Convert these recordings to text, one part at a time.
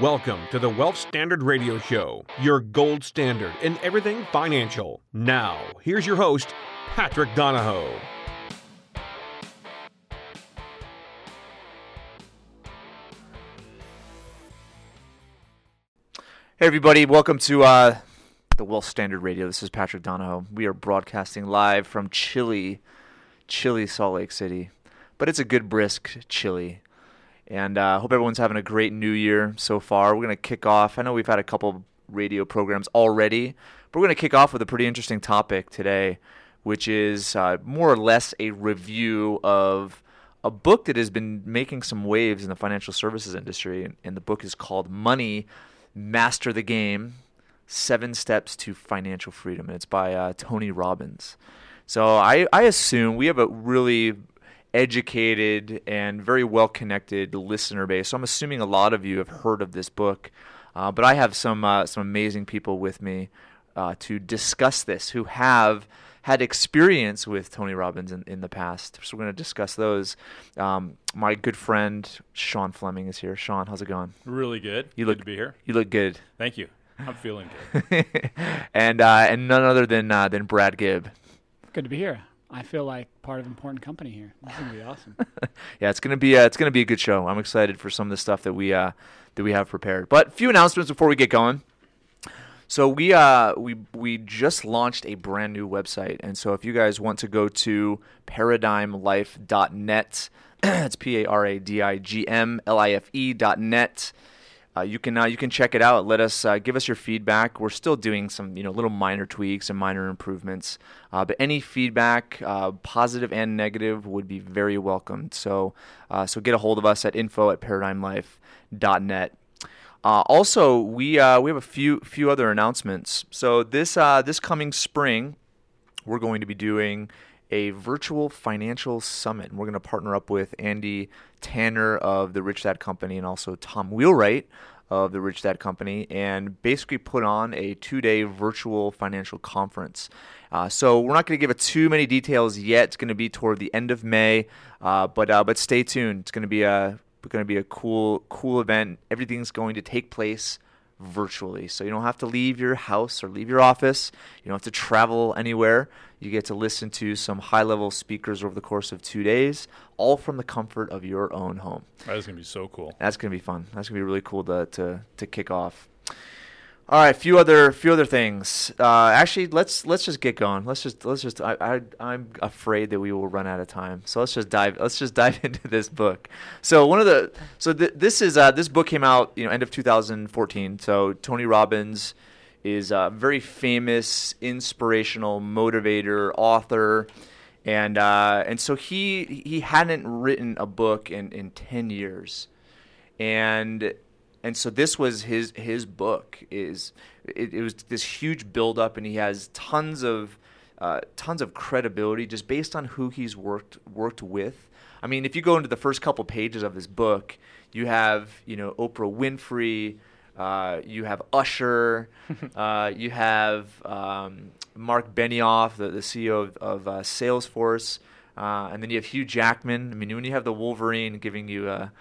Welcome to the Wealth Standard Radio Show, your gold standard in everything financial. Now, here's your host, Patrick Donohoe. Hey, everybody, welcome to uh, the Wealth Standard Radio. This is Patrick Donohoe. We are broadcasting live from chilly, chilly Salt Lake City, but it's a good, brisk chilly. And I uh, hope everyone's having a great new year so far. We're going to kick off. I know we've had a couple radio programs already, but we're going to kick off with a pretty interesting topic today, which is uh, more or less a review of a book that has been making some waves in the financial services industry. And, the book is called Money Master the Game Seven Steps to Financial Freedom. And it's by uh, Tony Robbins. So I, I assume we have a really educated and very well connected listener base. So I'm assuming a lot of you have heard of this book. Uh, but I have some uh, some amazing people with me uh, to discuss this who have had experience with Tony Robbins in, in the past. So we're going to discuss those. Um, my good friend Sean Fleming is here. Sean, how's it going? Really good. You good look to be here. You look good. Thank you. I'm feeling good. and uh, and none other than uh, than Brad Gibb. Good to be here. I feel like part of an important company here. This is gonna be awesome. yeah, it's gonna be uh, it's gonna be a good show. I'm excited for some of the stuff that we uh, that we have prepared. But a few announcements before we get going. So we uh we we just launched a brand new website, and so if you guys want to go to paradigmlife.net, it's p a r a d i g m l i f e dot net. Uh, you can uh, you can check it out. Let us uh, give us your feedback. We're still doing some you know little minor tweaks and minor improvements, uh, but any feedback, uh, positive and negative, would be very welcomed. So uh, so get a hold of us at info at paradigmlife.net. Also, we we have a few few other announcements. So this this coming spring, we're going to be doing a virtual financial summit. And we're going to partner up with Andy Tanner of the Rich Dad Company and also Tom Wheelwright of the Rich Dad Company and basically put on a two day virtual financial conference. Uh, so we're not going to give it too many details yet. It's going to be toward the end of May, uh, but uh, but stay tuned. It's going to be a going to be a cool cool event. Everything's going to take place virtually. So you don't have to leave your house or leave your office. You don't have to travel anywhere. You get to listen to some high level speakers over the course of two days, all from the comfort of your own home. That is going to be so cool. That's going to be fun. That's going to be really cool to, to, to kick off. All right, few other few other things. Uh, actually, let's let's just get going. Let's just let's just. I, I I'm afraid that we will run out of time. So let's just dive. Let's just dive into this book. So one of the so th- this is uh, this book came out you know end of 2014. So Tony Robbins is a very famous, inspirational motivator, author, and uh, and so he he hadn't written a book in in 10 years, and and so this was his his book is it, it was this huge buildup and he has tons of uh, tons of credibility just based on who he's worked worked with. I mean, if you go into the first couple pages of this book, you have you know Oprah Winfrey, uh, you have Usher, uh, you have um, Mark Benioff, the, the CEO of, of uh, Salesforce, uh, and then you have Hugh Jackman. I mean, when you have the Wolverine giving you a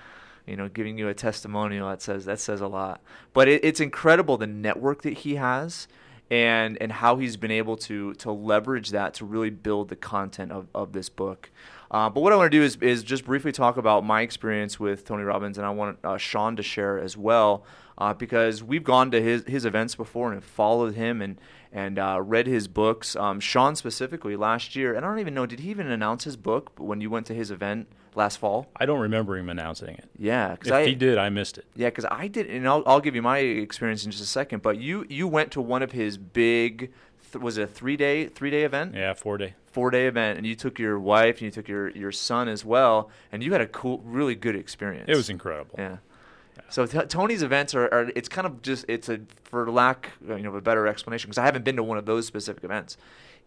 you know, giving you a testimonial that says that says a lot. But it, it's incredible the network that he has and and how he's been able to to leverage that to really build the content of, of this book. Uh, but what I want to do is is just briefly talk about my experience with Tony Robbins, and I want uh, Sean to share as well, uh, because we've gone to his his events before and have followed him and and uh, read his books. Um, Sean specifically last year, and I don't even know did he even announce his book when you went to his event last fall? I don't remember him announcing it. Yeah, because I, he did, I missed it. Yeah, because I did, and I'll, I'll give you my experience in just a second. But you you went to one of his big, th- was it a three day three day event? Yeah, four day. Four day event, and you took your wife and you took your your son as well, and you had a cool, really good experience. It was incredible. Yeah. So t- Tony's events are, are, it's kind of just it's a for lack you know of a better explanation because I haven't been to one of those specific events.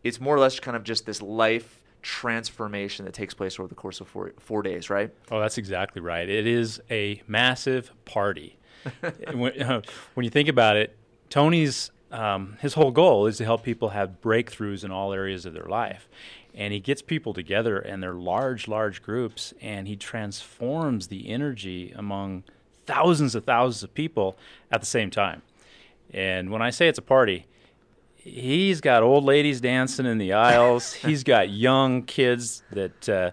It's more or less kind of just this life transformation that takes place over the course of four, four days, right? Oh, that's exactly right. It is a massive party. when, uh, when, you think about it, Tony's um, his whole goal is to help people have breakthroughs in all areas of their life. And he gets people together, and they're large, large groups, and he transforms the energy among thousands of thousands of people at the same time. And when I say it's a party, he's got old ladies dancing in the aisles. he's got young kids that, uh,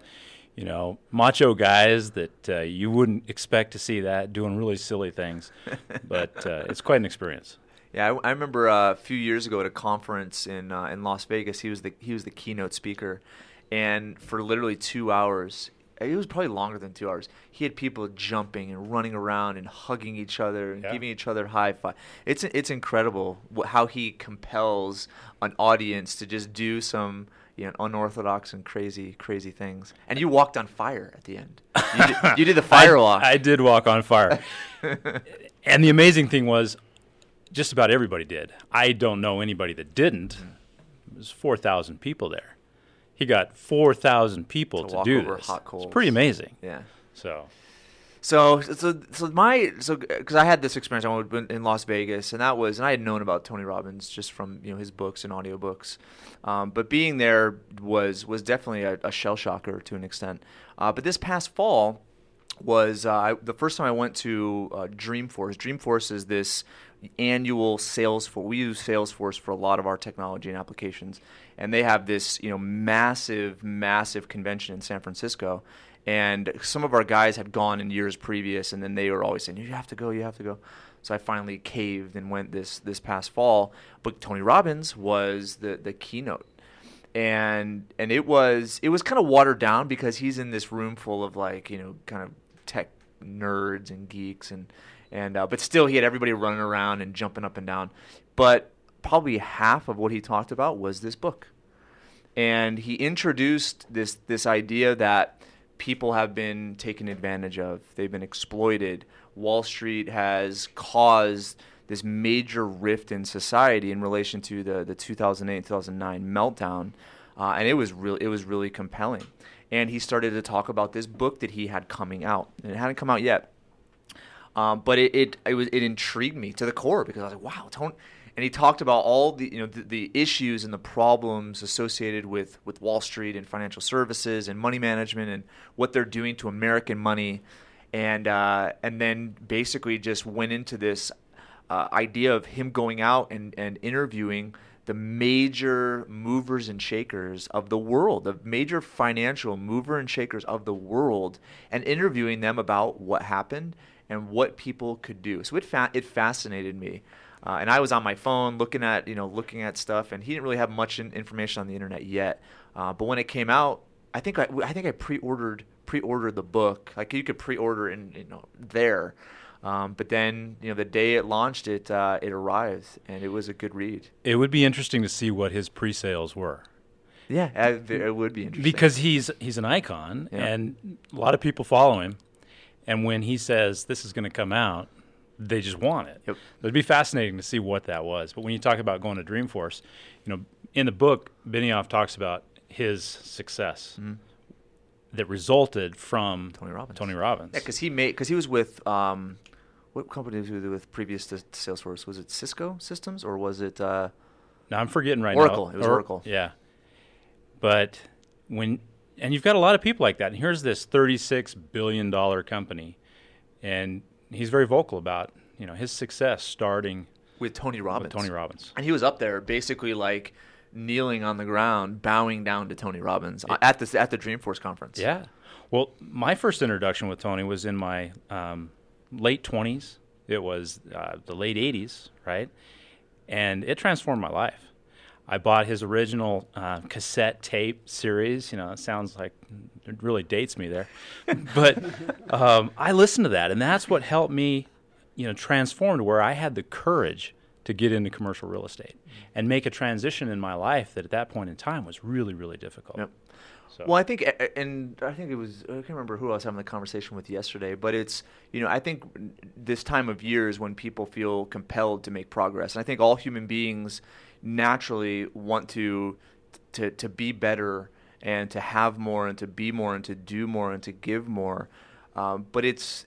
you know, macho guys that uh, you wouldn't expect to see that doing really silly things. But uh, it's quite an experience. Yeah, I, I remember uh, a few years ago at a conference in uh, in Las Vegas. He was the he was the keynote speaker, and for literally two hours, it was probably longer than two hours. He had people jumping and running around and hugging each other and Yeah. giving each other high five. It's it's incredible how he compels an audience to just do some you know unorthodox and crazy crazy things. And you walked on fire at the end. You did, you did the fire I, walk. I did walk on fire. and the amazing thing was, just about everybody did. I don't know anybody that didn't. Mm-hmm. There's 4,000 people there. He got 4,000 people To to, walk do over this. hot It's pretty amazing. yeah. So, So, so, so my, so, because I had this experience I went in Las Vegas, and that was, and I had known about Tony Robbins just from you know his books and audiobooks, um, but being there was was definitely a, a shell shocker to an extent. Uh, but this past fall was uh, I, the first time I went to uh, Dreamforce. Dreamforce is this annual Salesforce. We use Salesforce for a lot of our technology and applications, and they have this you know massive, massive convention in San Francisco. And some of our guys had gone in years previous, and then they were always saying, "You have to go, you have to go." So I finally caved and went this this past fall. But Tony Robbins was the the keynote and and it was it was kind of watered down because he's in this room full of like you know kind of tech nerds and geeks and and uh, but still he had everybody running around and jumping up and down. But probably half of what he talked about was this book. And he introduced this this idea that people have been taken advantage of. They've been exploited. Wall street has caused this major rift in society in relation to the, the 2008 2009 meltdown. Uh, and it was really it was really compelling. And he started to talk about this book that he had coming out. And it hadn't come out yet um, but it, it it was it intrigued me to the core because I was like, wow, Tony. And he talked about all the you know the, the issues and the problems associated with with Wall Street and financial services and money management and what they're doing to American money, and uh, and then basically just went into this uh, idea of him going out and, and interviewing the major movers and shakers of the world, the major financial mover and shakers of the world, and interviewing them about what happened and what people could do. So it fa- it fascinated me, uh, and I was on my phone looking at you know looking at stuff, and he didn't really have much in- information on the internet yet. Uh, but when it came out, I think I, I think I pre-ordered pre-ordered the book. Like you could pre-order in you know there. Um, but then, you know, the day it launched, it uh, it arrived, and it was a good read. it would be interesting to see what his pre sales were. Yeah, it, it would be interesting because he's he's an icon Yeah. and a lot of people follow him and when he says this is going to come out they just want it Yep. it'd be fascinating to see what that was but when you talk about going to dreamforce you know in the book benioff talks about his success that resulted from Mm-hmm. Tony Robbins. tony robbins Yeah, because he made because he was with um, what company was he with previous to Salesforce? Was it Cisco Systems or was it? Uh, now i'm forgetting right Oracle. now It was Oracle. yeah but when and you've got a lot of people like that and here's this 36 billion dollar company and he's very vocal about you know his success starting with Tony Robbins. with Tony Robbins. and he was up there basically like kneeling on the ground, bowing down to Tony Robbins uh, at the at the Dreamforce conference. Yeah. Well, my first introduction with Tony was in my um, late 20s. It was uh, the late 80s, right? And it transformed my life. I bought his original uh, cassette tape series. You know, it sounds like it really dates me there. but um, I listened to that, and that's what helped me, you know, transform to where I had the courage to get into commercial real estate and make a transition in my life that at that point in time was really, really difficult. Yep. So. Well, I think, and I think it was, I can't remember who I was having the conversation with yesterday, but it's, you know, I think this time of year is when people feel compelled to make progress. And I think all human beings naturally want to, to, to be better and to have more and to be more and to do more and to give more. Um, but it's,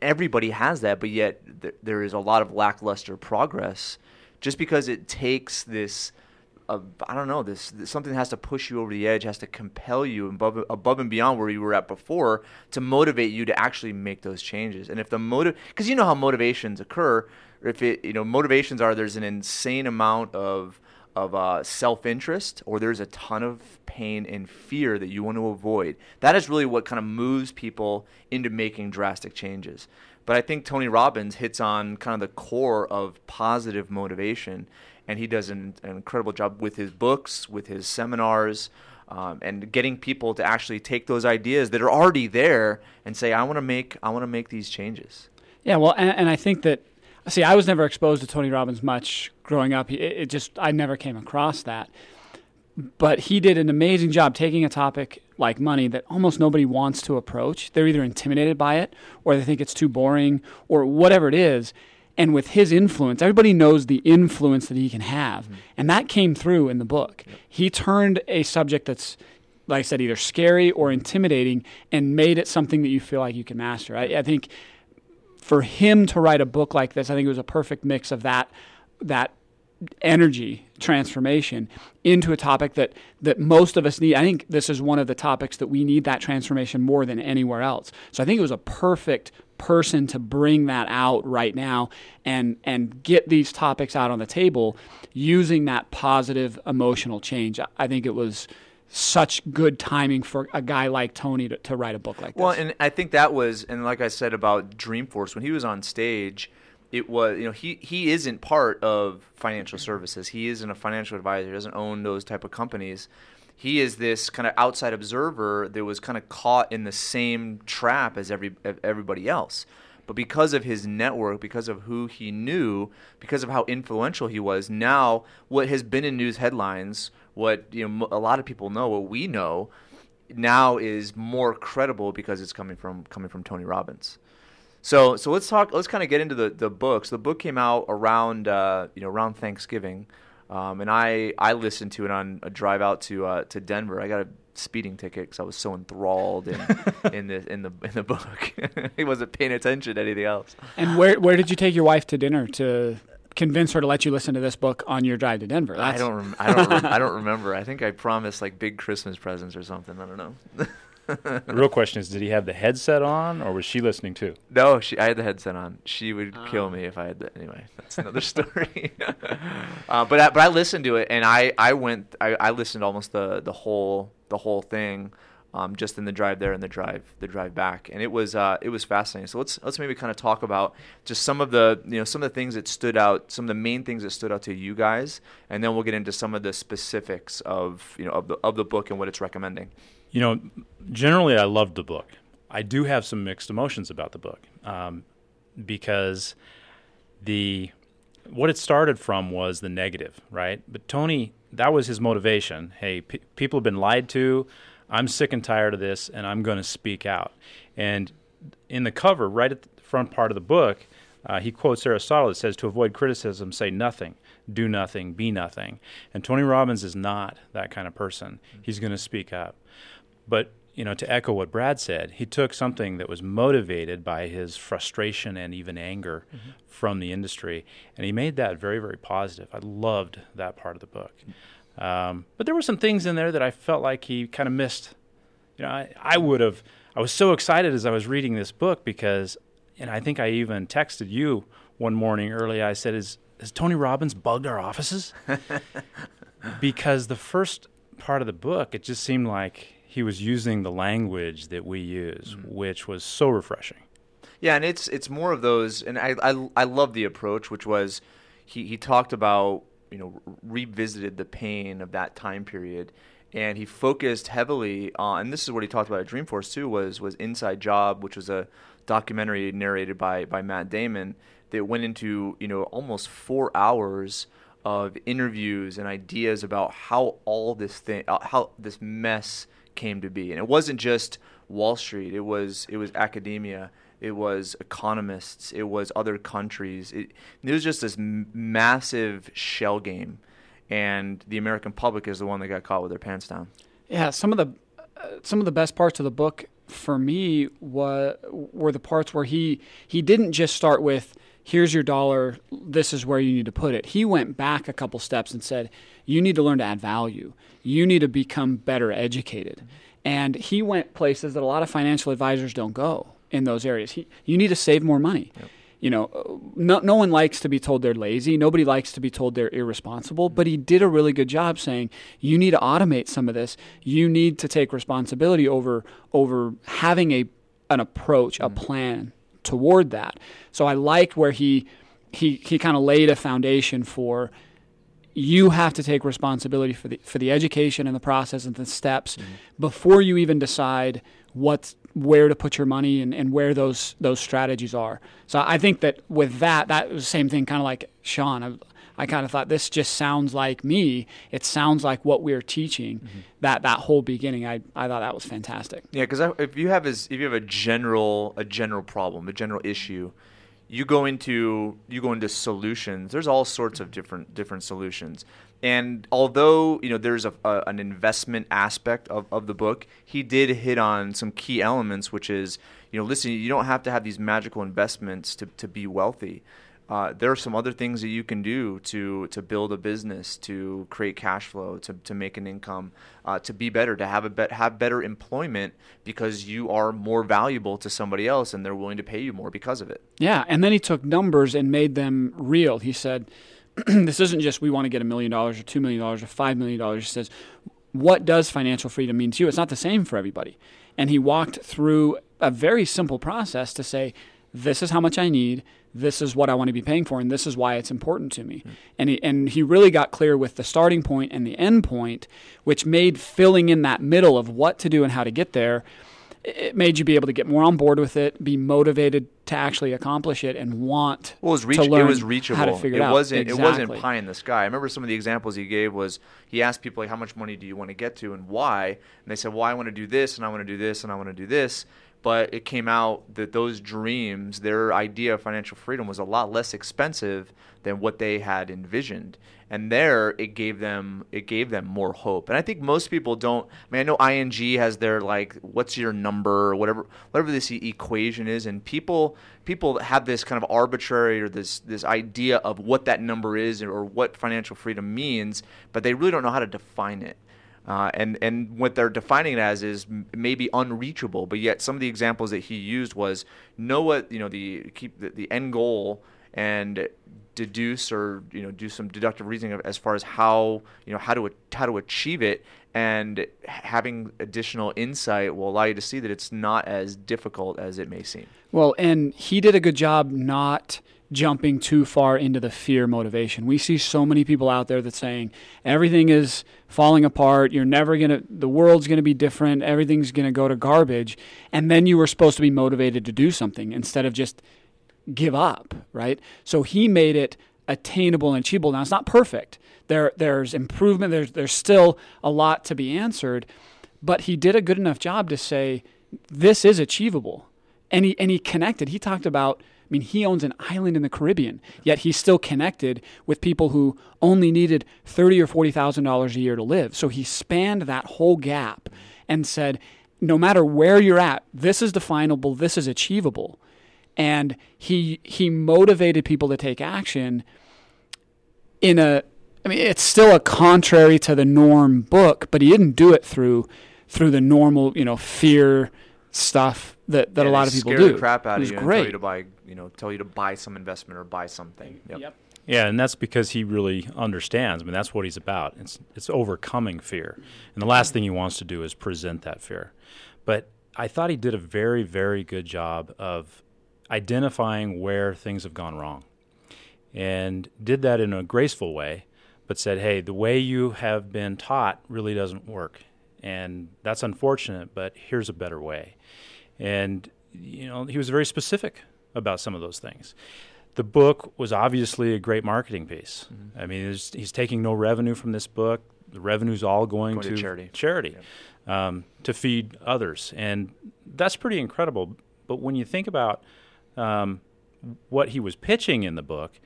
everybody has that, but yet th- there is a lot of lackluster progress just because it takes this I don't know this, this something has to push you over the edge, has to compel you above above and beyond where you were at before to motivate you to actually make those changes. And if the motive, because you know how motivations occur, if it you know motivations are there's an insane amount of of uh, self-interest or there's a ton of pain and fear that you want to avoid. That is really what kind of moves people into making drastic changes. But i think tony robbins hits on kind of the core of positive motivation and he does an, an incredible job with his books with his seminars um, and getting people to actually take those ideas that are already there and say i want to make i want to make these changes. Yeah, well, and, and I think that see, I was never exposed to Tony Robbins much growing up. It, it just I never came across that. But he did an amazing job taking a topic like money that almost nobody wants to approach. They're either intimidated by it or they think it's too boring or whatever it is. And with his influence, everybody knows the influence that he can have. Mm-hmm. And that came through in the book. He turned a subject that's like I said, either scary or intimidating, and made it something that you feel like you can master. I, I think for him to write a book like this, I think it was a perfect mix of that that energy transformation into a topic that that most of us need. I think this is one of the topics that we need that transformation more than anywhere else. So I think it was a perfect person to bring that out right now and and get these topics out on the table using that positive emotional change. I think it was such good timing for a guy like Tony to, to write a book like this. Well, and I think that was, and like I said about Dreamforce, when he was on stage, it was, you know, he, he isn't part of financial services. He isn't a financial advisor. He doesn't own those type of companies. He is this kind of outside observer that was kind of caught in the same trap as every everybody else. But because of his network, because of who he knew, because of how influential he was, now what has been in news headlines what you know a lot of people know, what we know, now is more credible because it's coming from coming from Tony Robbins. So so let's talk. Let's kind of get into the the books. The book came out around uh, you know around Thanksgiving, um, and I I listened to it on a drive out to uh, to Denver. I got a speeding ticket because I was so enthralled in in the in the in the book. he wasn't paying attention to anything else. And where where did you take your wife to dinner to convince her to let you listen to this book on your drive to Denver? I don't. Rem- I don't. Rem- I don't remember. I think I promised like big Christmas presents or something. I don't know. The real question is, did he have the headset on, or was she listening too? No, she. I had the headset on. She would kill me if I had the. Anyway, that's another story. uh, but I, but I listened to it, and I I went. I, I listened almost the the whole the whole thing. Um, just in the drive there and the drive the drive back, and it was uh, it was fascinating. So let's let's maybe kind of talk about just some of the you know some of the things that stood out, some of the main things that stood out to you guys, and then we'll get into some of the specifics of you know of the of the book and what it's recommending. You know, generally I loved the book. I do have some mixed emotions about the book um, because the what it started from was the negative, right? But Tony, that was his motivation. Hey, pe people have been lied to. I'm sick and tired of this, and I'm going to speak out. And in the cover, right at the front part of the book, uh, he quotes Aristotle that says, To avoid criticism, say nothing, do nothing, be nothing. And Tony Robbins is not that kind of person. He's going to speak up. But, you know, to echo what Brad said, he took something that was motivated by his frustration and even anger mm-hmm. from the industry, and he made that very, very positive. I loved that part of the book. Um, but there were some things in there that I felt like he kind of missed. You know, I, I would have. I was so excited as I was reading this book because, and I think I even texted you one morning early. I said, "Is has Tony Robbins bugged our offices?" because the first part of the book, it just seemed like he was using the language that we use, mm-hmm. which was so refreshing. Yeah, and it's it's more of those, and I I, I love the approach, which was he he talked about you know revisited the pain of that time period. And he focused heavily on and this is what he talked about at Dreamforce too was was Inside Job which was a documentary narrated by by Matt Damon that went into you know almost 4 hours of interviews and ideas about how all this thing uh, how this mess came to be. And it wasn't just Wall Street. It was it was academia it was economists, it was other countries. It, it was just this m- massive shell game, and the American public is the one that got caught with their pants down. Yeah, some of the uh, some of the best parts of the book for me were were the parts where he he didn't just start with here's your dollar, this is where you need to put it. He went back a couple steps and said, you need to learn to add value. You need to become better educated. And he went places that a lot of financial advisors don't go in those areas. He, you need to save more money. Yep. You know, no, no one likes to be told they're lazy. Nobody likes to be told they're irresponsible. But he did a really good job saying, you need to automate some of this. You need to take responsibility over over having a an approach, a mm. plan toward that. So I like where he he he kind of laid a foundation for you have to take responsibility for the for the education and the process and the steps mm-hmm. before you even decide what where to put your money and, and where those those strategies are. So I think that with that, that was the same thing, kind of like Sean. I, I kind of thought this just sounds like me. It sounds like what we're teaching. Mm-hmm. That that whole beginning, I, I thought that was fantastic. Yeah, because if you have is if you have a general a general problem, a general issue, you go into you go into solutions. There's all sorts of different different solutions. And although you know there's a, a, an investment aspect of, of the book, he did hit on some key elements, which is you know listen, you don't have to have these magical investments to, to be wealthy uh, there are some other things that you can do to to build a business, to create cash flow, to, to make an income, uh, to be better, to have a bet have better employment because you are more valuable to somebody else and they're willing to pay you more because of it. Yeah, and then he took numbers and made them real. He said, "This isn't just we want to get a million dollars or two million dollars or five million dollars." He says, "What does financial freedom mean to you?" It's not the same for everybody. And he walked through a very simple process to say, "This is how much I need." this is what I want to be paying for, and this is why it's important to me. Mm. And he, and he really got clear with the starting point and the end point, which made filling in that middle of what to do and how to get there. It made you be able to get more on board with it, be motivated to actually accomplish it, and want well, it was reach- to learn it was reachable. how to figure it, it out. Wasn't, exactly. It wasn't pie in the sky. I remember some of the examples he gave was he asked people like, "How much money do you want to get to, and why?" And they said, "Well, I want to do this, and I want to do this, and I want to do this." But it came out that those dreams, their idea of financial freedom was a lot less expensive than what they had envisioned. And there it gave them it gave them more hope. And I think most people don't I mean I know ING has their like what's your number or whatever whatever this equation is and people people have this kind of arbitrary or this this idea of what that number is or what financial freedom means, but they really don't know how to define it. Uh, and and what they're defining it as is maybe unreachable, but yet some of the examples that he used was know what you know the keep the, the end goal and deduce or you know do some deductive reasoning as far as how you know how to how to achieve it and having additional insight will allow you to see that it's not as difficult as it may seem. Well, and he did a good job not jumping too far into the fear motivation. We see so many people out there that saying everything is falling apart, you're never going to the world's going to be different, everything's going to go to garbage, and then you were supposed to be motivated to do something instead of just give up, right? So he made it attainable and achievable. Now it's not perfect. There there's improvement, there's there's still a lot to be answered, but he did a good enough job to say this is achievable. And he and he connected. He talked about I mean, he owns an island in the Caribbean, yet he's still connected with people who only needed thirty or forty thousand dollars a year to live. So he spanned that whole gap and said, no matter where you're at, this is definable, this is achievable. And he he motivated people to take action in a I mean, it's still a contrary to the norm book, but he didn't do it through through the normal, you know, fear stuff that, that yeah, a lot of people do. The crap out of you great. tell you to buy, you know, tell you to buy some investment or buy something. Yep. yep. Yeah, and that's because he really understands. I mean, that's what he's about. It's it's overcoming fear, and the last thing he wants to do is present that fear. But I thought he did a very very good job of identifying where things have gone wrong, and did that in a graceful way. But said, "Hey, the way you have been taught really doesn't work, and that's unfortunate. But here's a better way." And, you know, he was very specific about some of those things. The book was obviously a great marketing piece. Mm-hmm. I mean, he's taking no revenue from this book. The revenue's all going, going to, to, charity, charity um, to feed others. And that's pretty incredible. But when you think about um, what he was pitching in the book,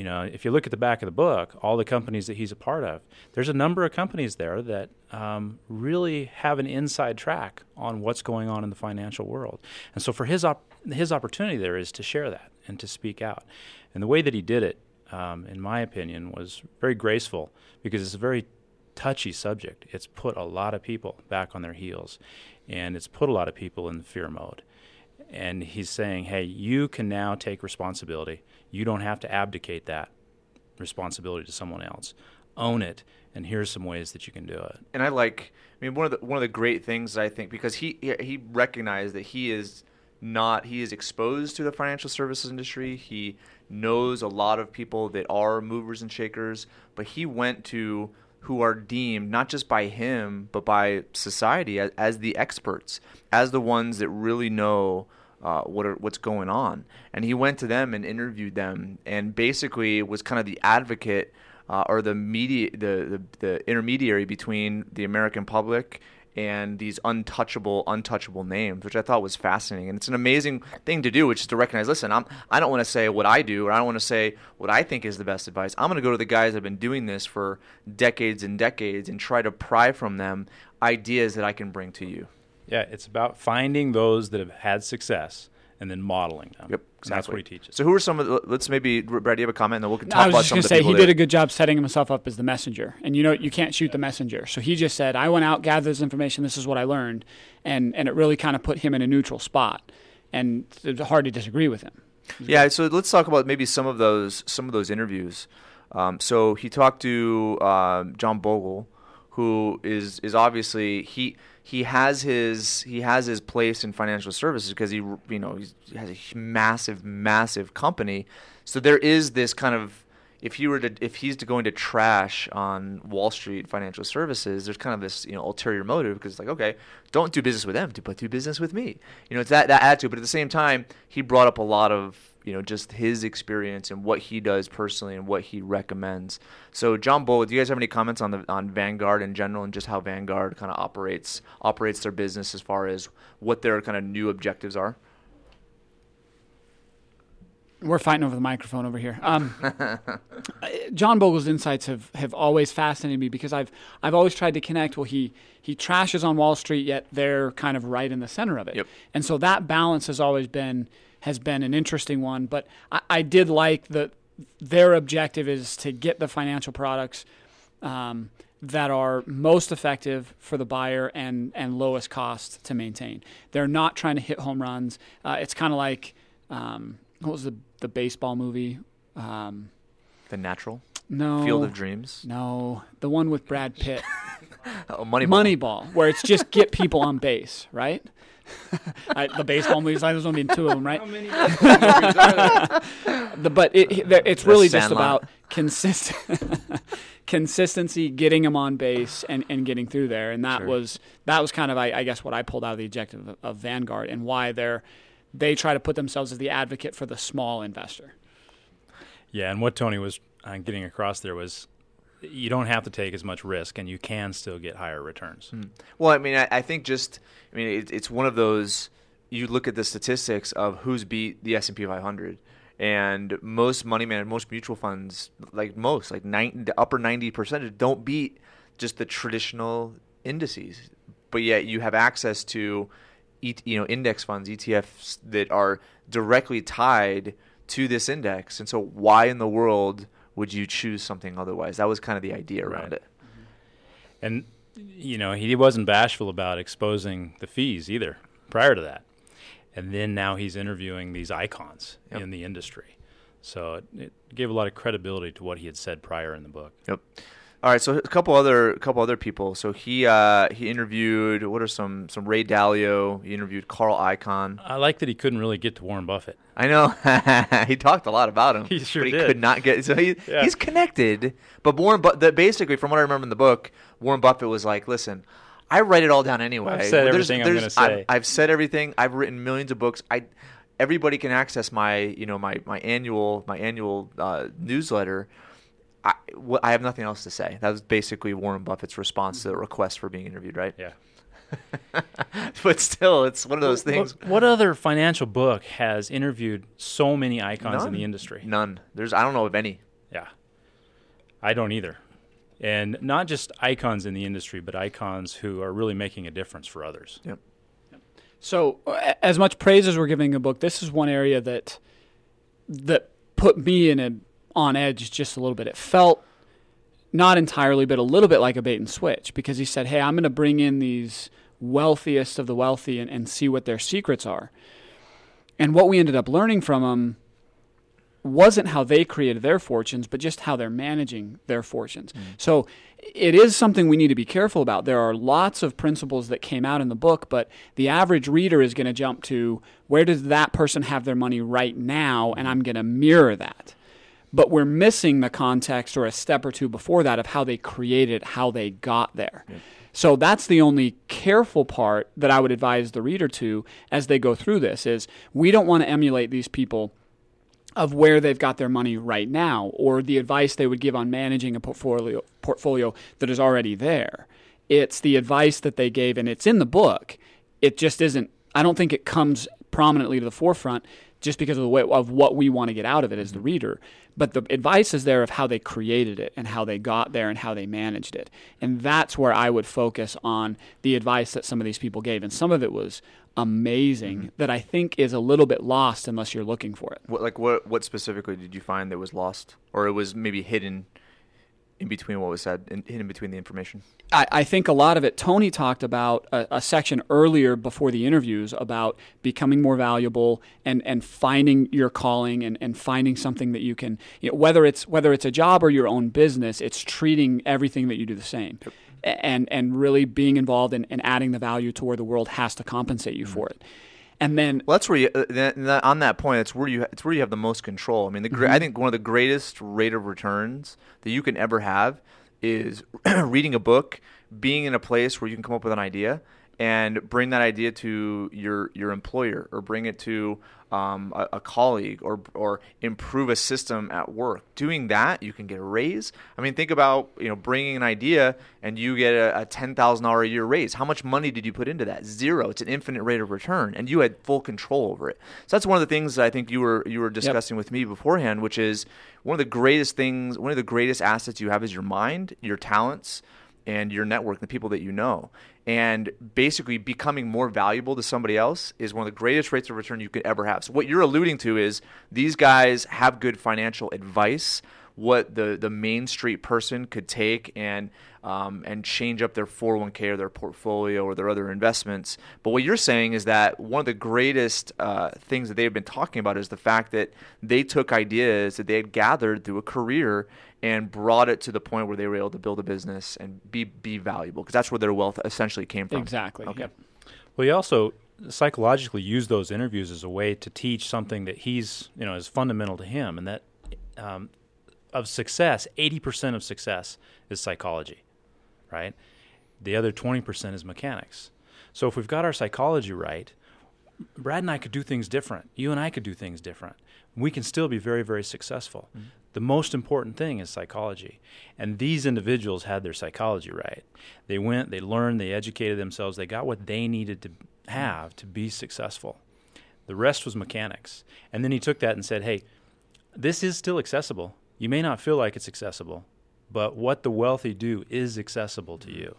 you know, if you look at the back of the book, all the companies that he's a part of, there's a number of companies there that um, really have an inside track on what's going on in the financial world. And so for his op- his opportunity there is to share that and to speak out. And the way that he did it, um, in my opinion, was very graceful because it's a very touchy subject. It's put a lot of people back on their heels, and it's put a lot of people in fear mode. And he's saying, hey, you can now take responsibility. You don't have to abdicate that responsibility to someone else. Own it, and here's some ways that you can do it. and I like. I mean, one of the one of the great things I think because he he recognized that he is not he is exposed to the financial services industry. He knows a lot of people that are movers and shakers, but he went to who are deemed not just by him but by society as, as the experts, as the ones that really know uh, what are, what's going on. And he went to them and interviewed them, and basically was kind of the advocate uh, or the media, the, the the intermediary between the American public and these untouchable, untouchable names, which I thought was fascinating. And it's an amazing thing to do, which is to recognize. Listen, I'm I don't want to say what I do, or I don't want to say what I think is the best advice. I'm going to go to the guys that have been doing this for decades and decades and try to pry from them ideas that I can bring to you. Yeah, it's about finding those that have had success and then modeling them. Yep, And that's what he teaches. So who are some of the, let's maybe Brad, do you have a comment and then we can talk about I was about just some going of to the say he did a good job setting himself up as the messenger. And you know, you can't shoot the messenger. So he just said, "I went out, gathered this information. This is what I learned," and and it really kind of put him in a neutral spot. And it's hard to disagree with him. Yeah, so let's talk about maybe some of those some of those interviews. Um, so he talked to um, John Bogle, who is is obviously he he has his he has his place in financial services because he you know he has a massive massive company. So there is this kind of if he were to if he's going to trash on Wall Street financial services, there's kind of this you know ulterior motive because it's like okay, don't do business with them, but do business with me. You know, it's that that attitude. But at the same time, he brought up a lot of you know just his experience and what he does personally and what he recommends. So John Bogle, do you guys have any comments on the on Vanguard in general and just how Vanguard kind of operates operates their business as far as what their kind of new objectives are? We're fighting over the microphone over here. Um, John Bogle's insights have, have always fascinated me because I've I've always tried to connect. Well, he he trashes on Wall Street, yet they're kind of right in the center of it, Yep. and so that balance has always been has been an interesting one. But I, I did like that their objective is to get the financial products um, that are most effective for the buyer and and lowest cost to maintain. They're not trying to hit home runs. Uh, it's kind of like um, what was the the baseball movie? Um, The Natural, no, Field of Dreams, No, the one with Brad Pitt, oh, Moneyball. Moneyball, where it's just get people on base, right? I, the baseball movies. I there's only been two of them, right? The, but it, it- it's really just Sandlot. about consistent consistency, getting them on base, and, and getting through there. And that Sure. was that was kind of I, I guess what I pulled out of the objective of, of Vanguard and why they're they try to put themselves as the advocate for the small investor. Yeah, and what Tony was uh, getting across there was you don't have to take as much risk and you can still get higher returns. Hmm. Well, I mean, I, I think just, I mean, it, it's one of those. You look at the statistics of who's beat the S and P 500, and most money man, most mutual funds, like most, like 90, the upper ninety percent, don't beat just the traditional indices. But yet, you have access to, you know, index funds, ETFs that are directly tied to this index. And so, why in the world would you choose something otherwise? That was kind of the idea around Right. it. Mm-hmm. And you know, he wasn't bashful about exposing the fees either prior to that. And then now he's interviewing these icons Yep. in the industry. So it, it gave a lot of credibility to what he had said prior in the book. Yep. All right, so a couple other a couple other people. So he uh, he interviewed what are some some Ray Dalio. He interviewed Carl Icahn. I like that he couldn't really get to Warren Buffett. I know he talked a lot about him. He sure but he did. could not get. So he Yeah. he's connected. But Warren, but the, basically, from what I remember in the book, Warren Buffett was like, "Listen, I write it all down anyway. I've said There's- everything I'm there's- gonna I've- say." I've said everything. I've written millions of books. I." Everybody can access my, you know, my, my annual my annual uh, newsletter. I, I have nothing else to say. That was basically Warren Buffett's response to the request for being interviewed, right? Yeah. but still, it's one of those things. What, what other financial book has interviewed so many icons in the industry? None. There's I don't know of any. Yeah. I don't either. And not just icons in the industry, but icons who are really making a difference for others. Yep. So, as much praise as we're giving a book, this is one area that that put me in a on edge just a little bit. It felt not entirely, but a little bit like a bait and switch because he said, "Hey, I'm going to bring in these wealthiest of the wealthy and, and see what their secrets are." And what we ended up learning from them wasn't how they created their fortunes, but just how they're managing their fortunes. Mm. So it is something we need to be careful about. There are lots of principles that came out in the book, but the average reader is going to jump to where does that person have their money right now, and I'm going to mirror that. But we're missing the context or a step or two before that of how they created, how they got there. Yeah. So that's the only careful part that I would advise the reader to as they go through this is we don't want to emulate these people of where they've got their money right now or the advice they would give on managing a portfolio portfolio that is already there. It's the advice that they gave and it's in the book. It just isn't I don't think it comes prominently to the forefront just because of the way of what we want to get out of it as the reader. But the advice is there of how they created it and how they got there and how they managed it. And that's where I would focus on the advice that some of these people gave. And some of it was amazing mm-hmm. that I think is a little bit lost unless you're looking for it. What, like what what specifically did you find that was lost or it was maybe hidden in between what was said, in, in between the information? I, I, think a lot of it. Tony talked about a, a, section earlier before the interviews about becoming more valuable and, and finding your calling and, and finding something that you can, you know, whether it's whether it's a job or your own business, it's treating everything that you do the same. Yep. And, and really being involved in, in adding the value to where the world has to compensate you mm-hmm. for it and then well, that's where you uh, on that point. It's where you it's where you have the most control. I mean, the mm-hmm. I think one of the greatest rate of returns that you can ever have is reading a book, being in a place where you can come up with an idea, and bring that idea to your your employer or bring it to um, a, a, colleague or or improve a system at work. Doing that, you can get a raise. I mean, think about you know bringing an idea and you get a, a ten thousand dollar a year raise. How much money did you put into that? Zero. It's an infinite rate of return, and you had full control over it. So that's one of the things that I think you were you were discussing yep. with me beforehand, which is one of the greatest things, one of the greatest assets you have is your mind, your talents and your network, the people that you know. And basically, becoming more valuable to somebody else is one of the greatest rates of return you could ever have. So, what you're alluding to is these guys have good financial advice what the the main street person could take and um, and change up their 401k or their portfolio or their other investments. But what you're saying is that one of the greatest uh, things that they've been talking about is the fact that they took ideas that they had gathered through a career and brought it to the point where they were able to build a business and be be valuable because that's where their wealth essentially came from. Exactly. Okay. Yep. Well, he also psychologically used those interviews as a way to teach something that he's you know is fundamental to him, and that um, of success, 80% of success is psychology, right? The other 20% is mechanics. So if we've got our psychology right, Brad and I could do things different. You and I could do things different. We can still be very, very successful. Mm-hmm. The most important thing is psychology. And these individuals had their psychology right. They went, they learned, they educated themselves, they got what they needed to have to be successful. The rest was mechanics. And then he took that and said, hey, this is still accessible. You may not feel like it's accessible, but what the wealthy do is accessible to you.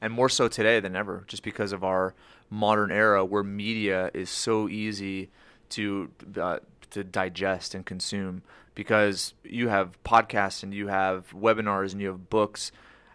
And more so today than ever, just because of our modern era where media is so easy to uh, to digest and consume because you have podcasts and you have webinars and you have books.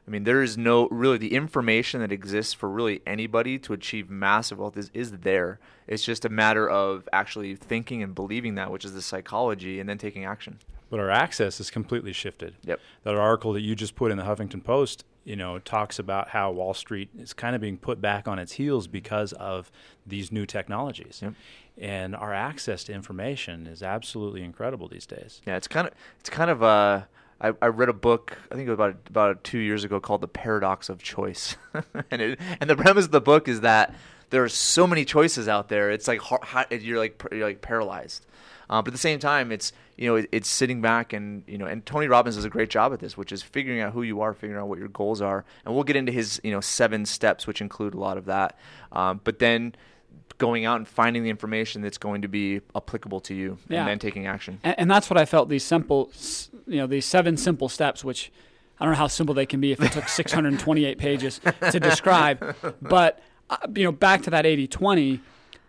I mean, there is no really the information that exists for really anybody to achieve massive wealth is, is there. It's just a matter of actually thinking and believing that, which is the psychology, and then taking action but our access is completely shifted. Yep. That article that you just put in the Huffington Post, you know, talks about how Wall Street is kind of being put back on its heels because of these new technologies. Yep. And our access to information is absolutely incredible these days. Yeah, it's kind of it's kind of uh I, I read a book I think it was about about two years ago called The Paradox of Choice, and it, and the premise of the book is that there are so many choices out there. It's like you're like you're like paralyzed. Uh, but at the same time, it's you know it, it's sitting back and you know and Tony Robbins does a great job at this, which is figuring out who you are, figuring out what your goals are, and we'll get into his you know seven steps, which include a lot of that. Um, but then going out and finding the information that's going to be applicable to you, yeah. and then taking action. And, and that's what I felt these simple, you know, these seven simple steps, which I don't know how simple they can be if it took 628 pages to describe, but uh, you know, back to that 80 20,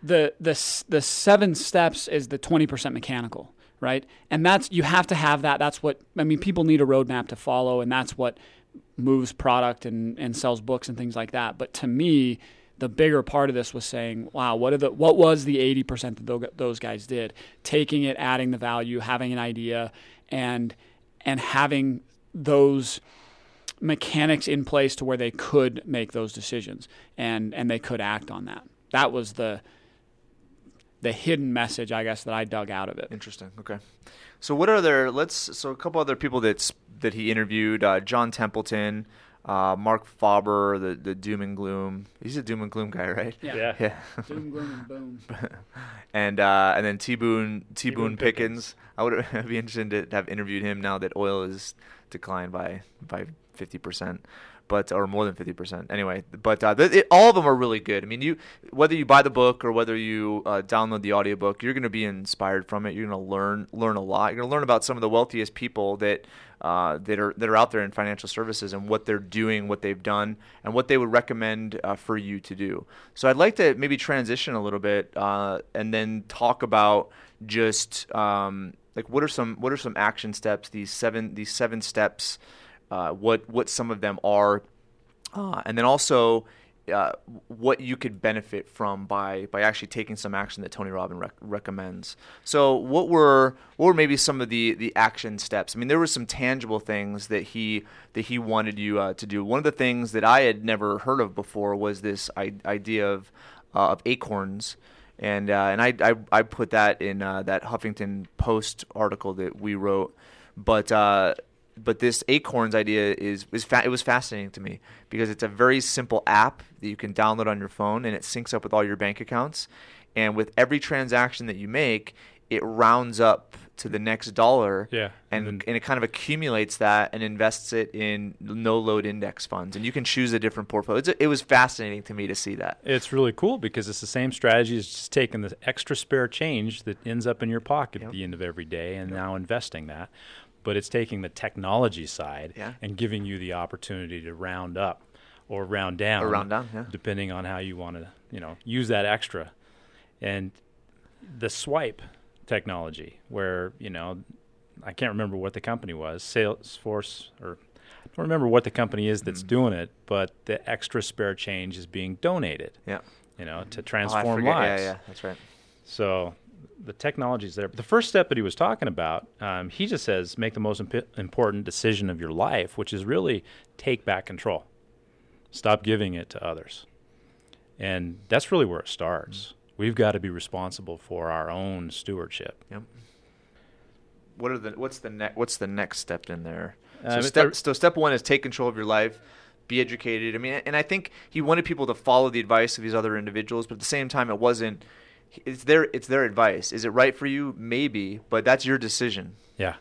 the, the, the seven steps is the 20% mechanical, right? And that's you have to have that. That's what I mean. People need a roadmap to follow, and that's what moves product and, and sells books and things like that. But to me, the bigger part of this was saying, wow, what are the what was the eighty percent that those guys did? Taking it, adding the value, having an idea, and and having those mechanics in place to where they could make those decisions and and they could act on that. That was the the hidden message, I guess, that I dug out of it. Interesting. Okay. So what are there? Let's. So a couple other people that's that he interviewed: uh, John Templeton, uh, Marc Faber, the the doom and gloom. He's a doom and gloom guy, right? Yeah. Yeah. Yeah. Boom, boom, and boom. and uh, and then T Boone T Boone Boone Pickens. Pickens. I would I'd be interested to have interviewed him now that oil is declined by by fifty percent, but or more than fifty percent. Anyway, but uh, th- it, all of them are really good. I mean, you whether you buy the book or whether you uh, download the audiobook, you're going to be inspired from it. You're going to learn learn a lot. You're going to learn about some of the wealthiest people that. Uh, that are that are out there in financial services and what they're doing, what they've done, and what they would recommend uh, for you to do. So I'd like to maybe transition a little bit uh, and then talk about just um, like what are some what are some action steps? These seven these seven steps. Uh, what what some of them are, uh, and then also uh, what you could benefit from by by actually taking some action that Tony Robbins rec- recommends. So what were what were maybe some of the the action steps? I mean, there were some tangible things that he that he wanted you uh, to do. One of the things that I had never heard of before was this I- idea of uh, of acorns. And uh, and I, I I put that in uh, that Huffington Post article that we wrote, but uh, but this acorns idea is is fa- it was fascinating to me because it's a very simple app that you can download on your phone and it syncs up with all your bank accounts. And with every transaction that you make it rounds up to the next dollar Yeah, and, and then- and it kind of accumulates that and invests it in no load index funds. And you can choose a different portfolio. It's, it was fascinating to me to see that. It's really cool because it's the same strategy as just taking the extra spare change that ends up in your pocket Yep. at the end of every day and now investing that. But it's taking the technology side Yeah. and giving you the opportunity to round up or round down, Or round down, yeah. depending on how you want to, you know, use that extra. And the swipe technology, where you know, I can't remember what the company was, Salesforce, or I don't remember what the company is Mm. that's doing it, but the extra spare change is being donated yeah you know, to Oh, transform forget. lives. yeah yeah that's right So the technology's there. But the first step that he was talking about, um, he just says make the most imp- important decision of your life, which is really take back control. Stop giving it to others. And that's really where it starts. We've got to be responsible for our own stewardship. Yep. What are the what's the next what's the next step in there? Um, so step so step one is take control of your life, be educated. I mean, and I think he wanted people to follow the advice of these other individuals, but at the same time, it wasn't. It's their it's their advice. Is it right for you? Maybe, but that's your decision. Yeah.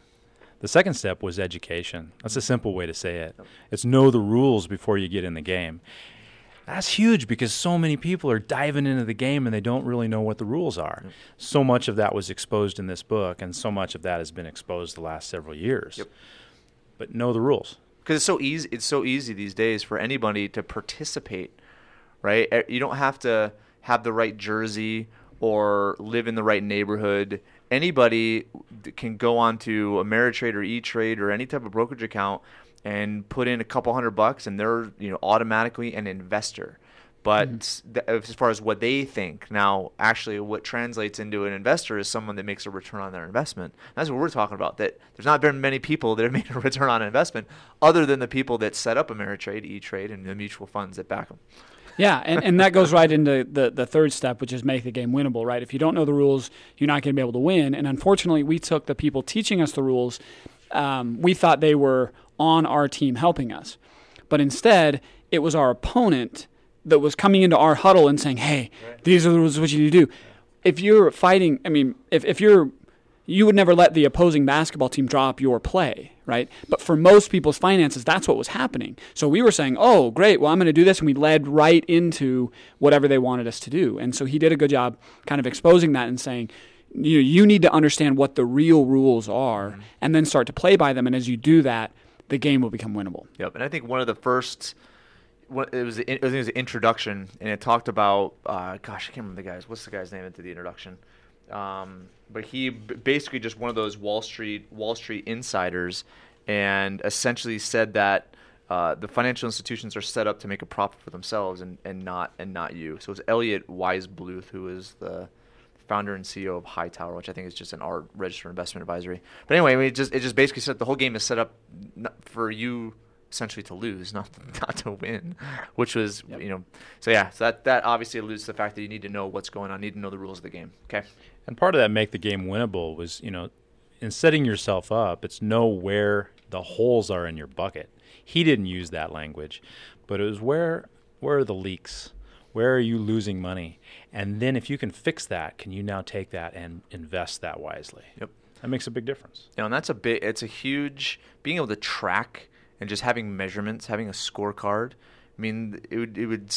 The second step was education. That's a mm-hmm. simple way to say it. It's know the rules before you get in the game. That's huge because so many people are diving into the game and they don't really know what the rules are. So much of that was exposed in this book, and so much of that has been exposed the last several years. Yep. But know the rules. because it's so easy it's so easy these days for anybody to participate right you don't have to have the right jersey or live in the right neighborhood anybody can go onto Ameritrade or E-Trade or any type of brokerage account and put in a couple hundred bucks and they're you know automatically an investor. But mm-hmm. th- as far as what they think now actually what translates into an investor is someone that makes a return on their investment. That's what we're talking about that there's not very many people that have made a return on investment other than the people that set up ameritrade e-trade and the mutual funds that back them Yeah, and, and that goes right into the, the third step, which is make the game winnable, right? If you don't know the rules, you're not going to be able to win. And unfortunately, we took the people teaching us the rules, um, we thought they were on our team helping us. But instead, it was our opponent that was coming into our huddle and saying, hey, these are the rules, what you need to do. If you're fighting, I mean, if, if you're you would never let the opposing basketball team drop your play, right? But for most people's finances, that's what was happening. So we were saying, oh, great, well, I'm going to do this. And we led right into whatever they wanted us to do. And so he did a good job kind of exposing that and saying, you, you need to understand what the real rules are and then start to play by them. And as you do that, the game will become winnable. Yep, and I think one of the first, it was, the, it was the introduction, and it talked about, uh, gosh, I can't remember the guys. What's the guy's name into the introduction? Um, but he b- basically just one of those Wall Street Wall Street insiders, and essentially said that uh, the financial institutions are set up to make a profit for themselves and, and not and not you. So it's Elliot Weissbluth who is the founder and CEO of Hightower, which I think is just an art registered investment advisory. But anyway, I mean, it just it just basically said the whole game is set up for you essentially to lose, not not to win, which was Yep. you know. So yeah, so that that obviously alludes to the fact that you need to know what's going on, need to know the rules of the game. Okay. And part of that make the game winnable was, you know, in setting yourself up, it's know where the holes are in your bucket. He didn't use that language, but it was where where are the leaks? Where are you losing money? And then if you can fix that, can you now take that and invest that wisely? Yep. That makes a big difference. Know, and that's a big. It's a huge being able to track and just having measurements, having a scorecard. I mean, it would it would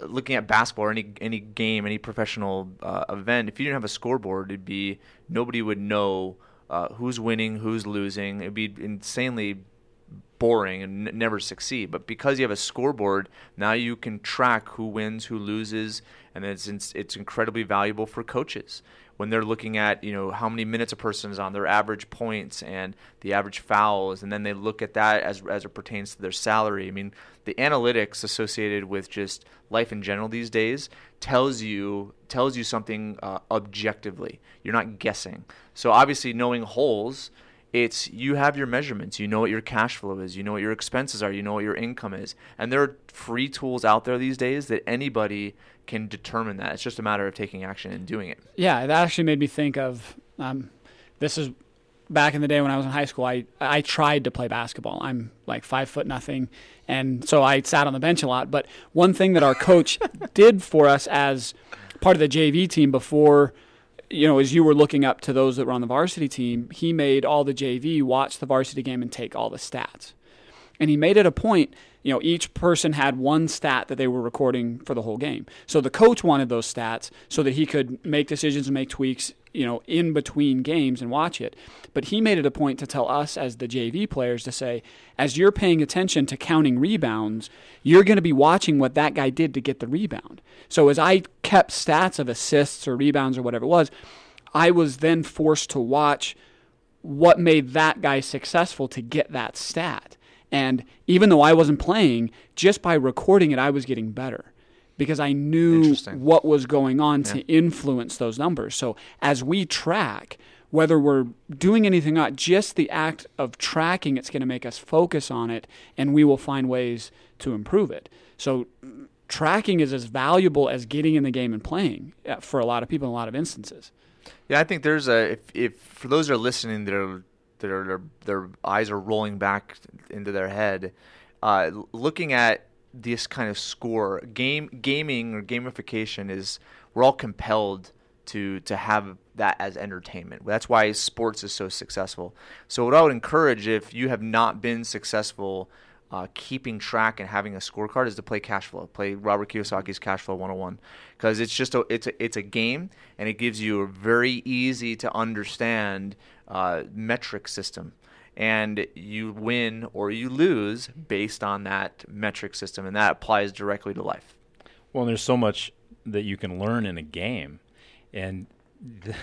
looking at basketball or any any game, any professional uh, event. If you didn't have a scoreboard, it'd be nobody would know uh, who's winning, who's losing. It'd be insanely boring and n- never succeed. But because you have a scoreboard, now you can track who wins, who loses, and it's it's, it's incredibly valuable for coaches when they're looking at you know how many minutes a person is on, their average points and the average fouls, and then they look at that as as it pertains to their salary. I mean, the analytics associated with just life in general these days tells you tells you something uh, objectively. You're not guessing. So obviously, knowing holes it's you have your measurements you know what your cash flow is you know what your expenses are you know what your income is and there are free tools out there these days that anybody can determine that it's just a matter of taking action and doing it Yeah, that actually made me think of um, this is back in the day when I was in high school. I I tried to play basketball. I'm like five foot nothing, and so I sat on the bench a lot. But one thing that our coach did for us as part of the JV team before. You know, as you were looking up to those that were on the varsity team, he made all the JV watch the varsity game and take all the stats. And he made it a point, you know, each person had one stat that they were recording for the whole game. So the coach wanted those stats so that he could make decisions and make tweaks, you know, in between games and watch it. But he made it a point to tell us as the JV players to say, as you're paying attention to counting rebounds, you're going to be watching what that guy did to get the rebound. So as I kept stats of assists or rebounds or whatever it was, I was then forced to watch what made that guy successful to get that stat. And even though I wasn't playing, just by recording it, I was getting better because I knew what was going on to influence those numbers. So as we track, whether we're doing anything or not, just the act of tracking, it's going to make us focus on it and we will find ways to improve it. So tracking is as valuable as getting in the game and playing uh, for a lot of people in a lot of instances. yeah i think there's a if, if for those that are listening that are are their, their eyes are rolling back into their head uh, looking at this kind of score game gaming or gamification is we're all compelled to to have that as entertainment. That's why sports is so successful. So what i would encourage if you have not been successful uh, keeping track and having a scorecard is to play cash flow. Play Robert Kiyosaki's Cash Flow 101 because it's just a it's a it's a game and it gives you a very easy to understand uh, metric system. And you win or you lose based on that metric system, and that applies directly to life. Well, there's so much that you can learn in a game, and the,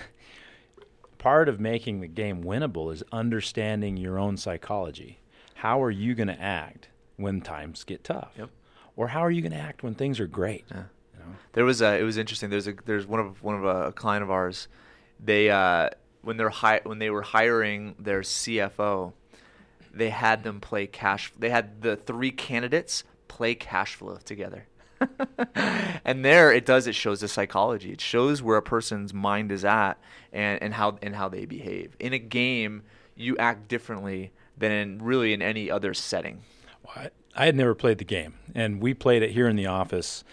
part of making the game winnable is understanding your own psychology. How are you going to act when times get tough? Yep. Or how are you going to act when things are great? Yeah. You know? There was a. It was interesting. There's a. There's one of one of a, a client of ours. They uh, when they're hi- when they were hiring their CFO, they had them play cash. They had the three candidates play cash flow together. and there it does. It shows the psychology. It shows where a person's mind is at and, and how and how they behave. In a game, you act differently than in really in any other setting. Well, I, I had never played the game, and we played it here in the office,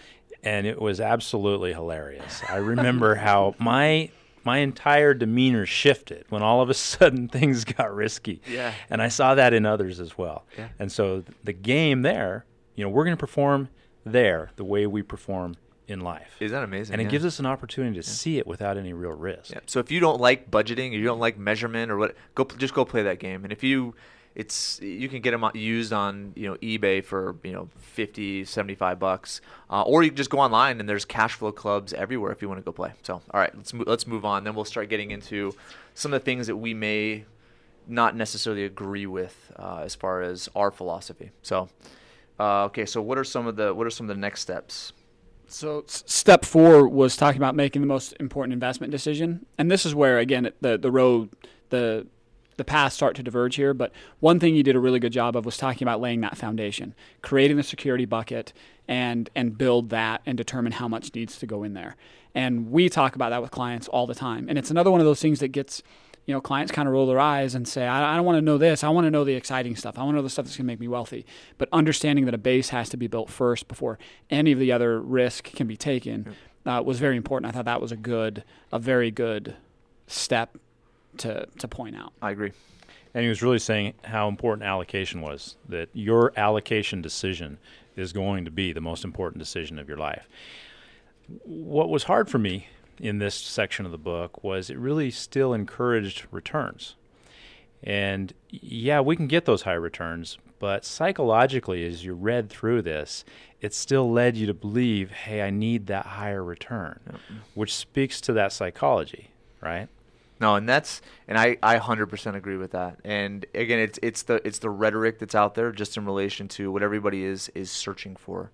and it was absolutely hilarious. I remember how my my entire demeanor shifted when all of a sudden things got risky. Yeah. And I saw that in others as well. Yeah. And so the game there, you know, we're going to perform there the way we perform in life. Is that amazing? and it Yeah. gives us an opportunity to see it without any real risk. Yeah. So if you don't like budgeting or you don't like measurement or what, go just go play that game. And if you it's you can get them used on you know eBay for you know 50 75 bucks uh, or you can just go online and there's cash flow clubs everywhere if you want to go play so all right let's mo- let's move on then we'll start getting into some of the things that we may not necessarily agree with uh, as far as our philosophy so uh, okay so what are some of the what are some of the next steps So step four was talking about making the most important investment decision, and this is where again the the road the the paths start to diverge here. But one thing you did a really good job of was talking about laying that foundation, creating the security bucket, and and build that and determine how much needs to go in there. And we talk about that with clients all the time, and it's another one of those things that gets you know, clients kind of roll their eyes and say, I, I don't want to know this. I want to know the exciting stuff. I want to know the stuff that's going to make me wealthy. But understanding that a base has to be built first before any of the other risk can be taken uh, was very important. I thought that was a good, a very good step to, to point out. I agree And he was really saying how important allocation was, that your allocation decision is going to be the most important decision of your life. What was hard for me in this section of the book was it really still encouraged returns. And yeah, we can get those high returns, but psychologically, as you read through this, it still led you to believe, hey, I need that higher return, which speaks to that psychology, right? No, and that's and I I hundred percent agree with that. And again, it's it's the it's the rhetoric that's out there just in relation to what everybody is is searching for.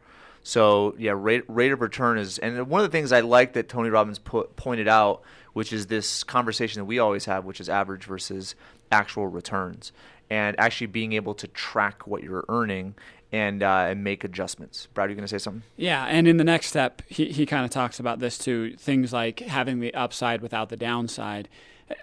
So yeah, rate rate of return is and one of the things I like that Tony Robbins put pointed out, which is this conversation that we always have, which is average versus actual returns, and actually being able to track what you're earning and uh, and make adjustments. Brad, are you going to say something? Yeah, and in the next step, he, he kind of talks about this too things like having the upside without the downside.